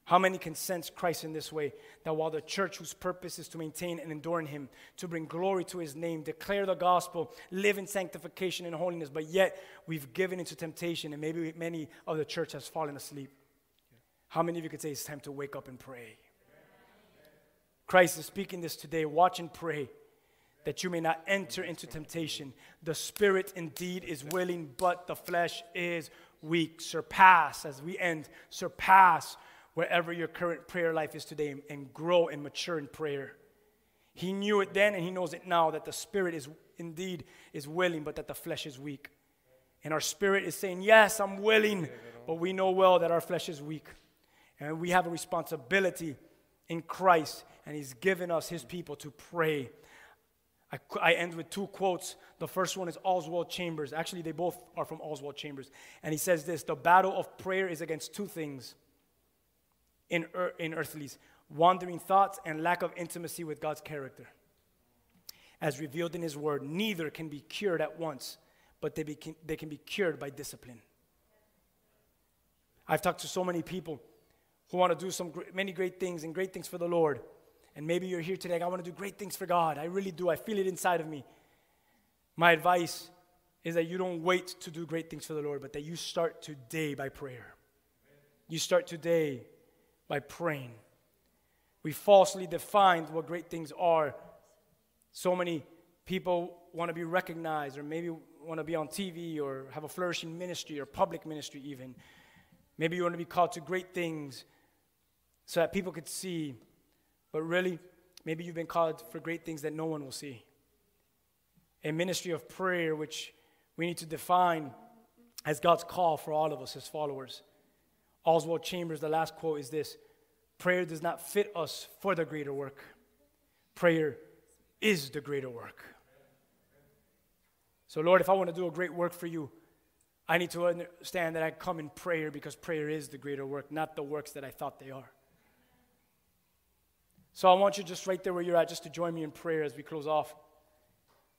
[SPEAKER 3] How many can sense Christ in this way? That while the church, whose purpose is to maintain and endure in Him, to bring glory to His name, declare the gospel, live in sanctification and holiness, but yet we've given into temptation, and maybe many of the church has fallen asleep. How many of you could say it's time to wake up and pray? Christ is speaking this today. Watch and pray that you may not enter into temptation. The spirit indeed is willing, but the flesh is weak. Surpass, as we end, surpass wherever your current prayer life is today and grow and mature in prayer. He knew it then and he knows it now that the spirit is indeed is willing, but that the flesh is weak. And our spirit is saying, Yes, I'm willing, but we know well that our flesh is weak. And we have a responsibility in Christ, and He's given us His people to pray. I, I, end with two quotes. The first one is Oswald Chambers. Actually, they both are from Oswald Chambers. And he says this The battle of prayer is against two things in, er, in earthlies wandering thoughts and lack of intimacy with God's character. As revealed in His Word, neither can be cured at once, but they, they can be cured by discipline. I've talked to so many people who want to do some many great things and great things for the Lord. And maybe you're here today, I want to do great things for God. I really do. I feel it inside of me. My advice is that you don't wait to do great things for the Lord, but that you start today by prayer. You start today by praying. We falsely defined what great things are. So many people want to be recognized, or maybe want to be on TV, or have a flourishing ministry, or public ministry, even. Maybe you want to be called to great things so that people could see. But really, maybe you've been called for great things that no one will see. A ministry of prayer, which we need to define as God's call for all of us as followers. Oswald Chambers, the last quote is this Prayer does not fit us for the greater work, prayer is the greater work. So, Lord, if I want to do a great work for you, I need to understand that I come in prayer because prayer is the greater work, not the works that I thought they are. So I want you just right there where you're at, just to join me in prayer as we close off.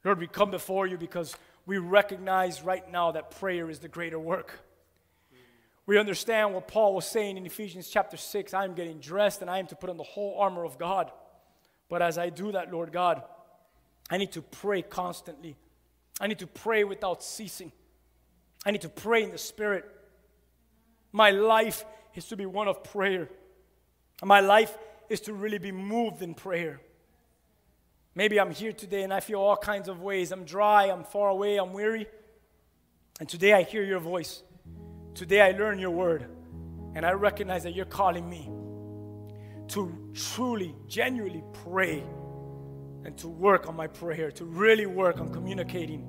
[SPEAKER 3] Lord, we come before you because we recognize right now that prayer is the greater work we understand what Paul was saying in Ephesians chapter 6 I am getting dressed and I am to put on the whole armor of God. But as I do that, Lord God, I need to pray constantly. I need to pray without ceasing. I need to pray in the Spirit. My life is to be one of prayer. My life is to really be moved in prayer. Maybe I'm here today and I feel all kinds of ways. I'm dry, I'm far away, I'm weary. And today I hear your voice. Today I learn your word, and I recognize that you're calling me to truly, genuinely pray and to work on my prayer, to really work on communicating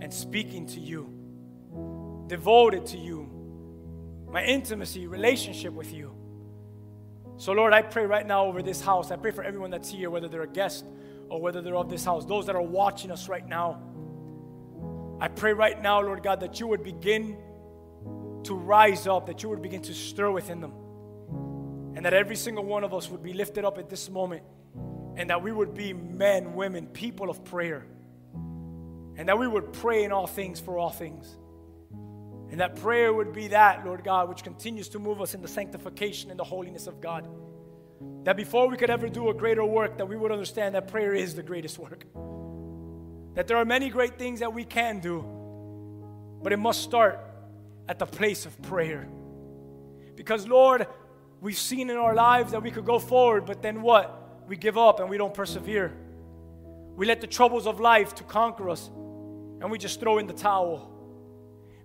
[SPEAKER 3] and speaking to you, devoted to you, my intimacy, relationship with you. So, Lord, I pray right now over this house. I pray for everyone that's here, whether they're a guest or whether they're of this house, those that are watching us right now. I pray right now, Lord God, that you would begin to rise up, that you would begin to stir within them. And that every single one of us would be lifted up at this moment. And that we would be men, women, people of prayer. And that we would pray in all things for all things. And that prayer would be that, Lord God, which continues to move us in the sanctification and the holiness of God. That before we could ever do a greater work, that we would understand that prayer is the greatest work. That there are many great things that we can do, but it must start at the place of prayer. Because, Lord, we've seen in our lives that we could go forward, but then what? We give up and we don't persevere. We let the troubles of life to conquer us and we just throw in the towel.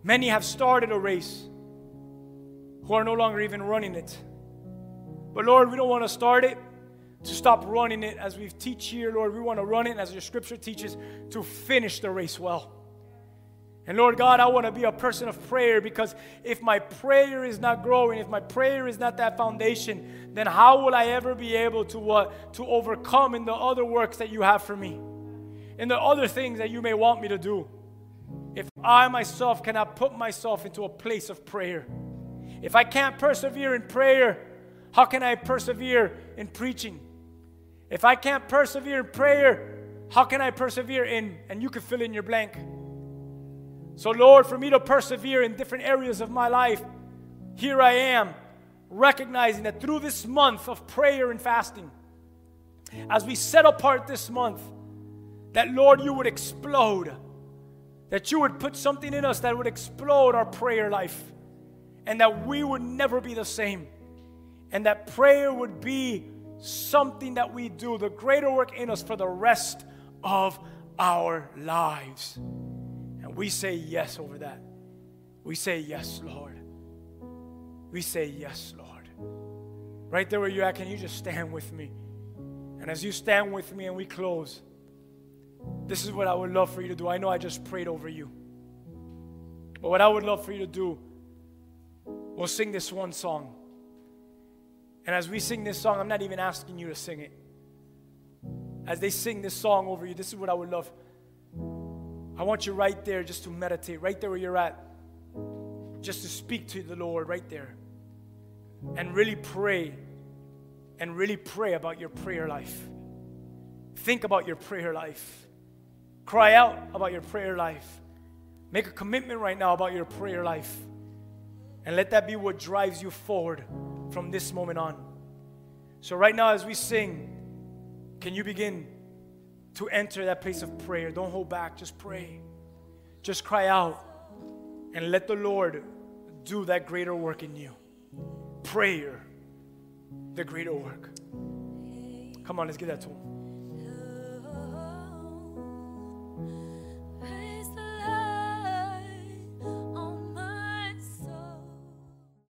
[SPEAKER 3] Many have started a race who are no longer even running it. But Lord, we don't want to start it to stop running it as we teach here, Lord. We want to run it as your scripture teaches to finish the race well. And Lord God, I want to be a person of prayer because if my prayer is not growing, if my prayer is not that foundation, then how will I ever be able to what to overcome in the other works that you have for me? In the other things that you may want me to do. If I myself cannot put myself into a place of prayer. If I can't persevere in prayer, how can I persevere in preaching? If I can't persevere in prayer, how can I persevere in and you can fill in your blank? So, Lord, for me to persevere in different areas of my life, here I am, recognizing that through this month of prayer and fasting, as we set apart this month, that Lord, you would explode, that you would put something in us that would explode our prayer life, and that we would never be the same, and that prayer would be something that we do, the greater work in us for the rest of our lives. And we say yes over that. We say yes, Lord. We say yes, Lord. Right there where you're at, can you just stand with me? And as you stand with me and we close, this is what I would love for you to do. I know I just prayed over you. But what I would love for you to do, we'll sing this one song. And as we sing this song, I'm not even asking you to sing it. As they sing this song over you, this is what I would love I want you right there just to meditate, right there where you're at, just to speak to the Lord right there. And really pray, and really pray about your prayer life. Think about your prayer life. Cry out about your prayer life. Make a commitment right now about your prayer life. And let that be what drives you forward from this moment on. So, right now, as we sing, can you begin to enter that place of prayer. Don't hold back, just pray. Just cry out and let the Lord do that greater work in you. Prayer, the greater work. Come on, let's give that to Him.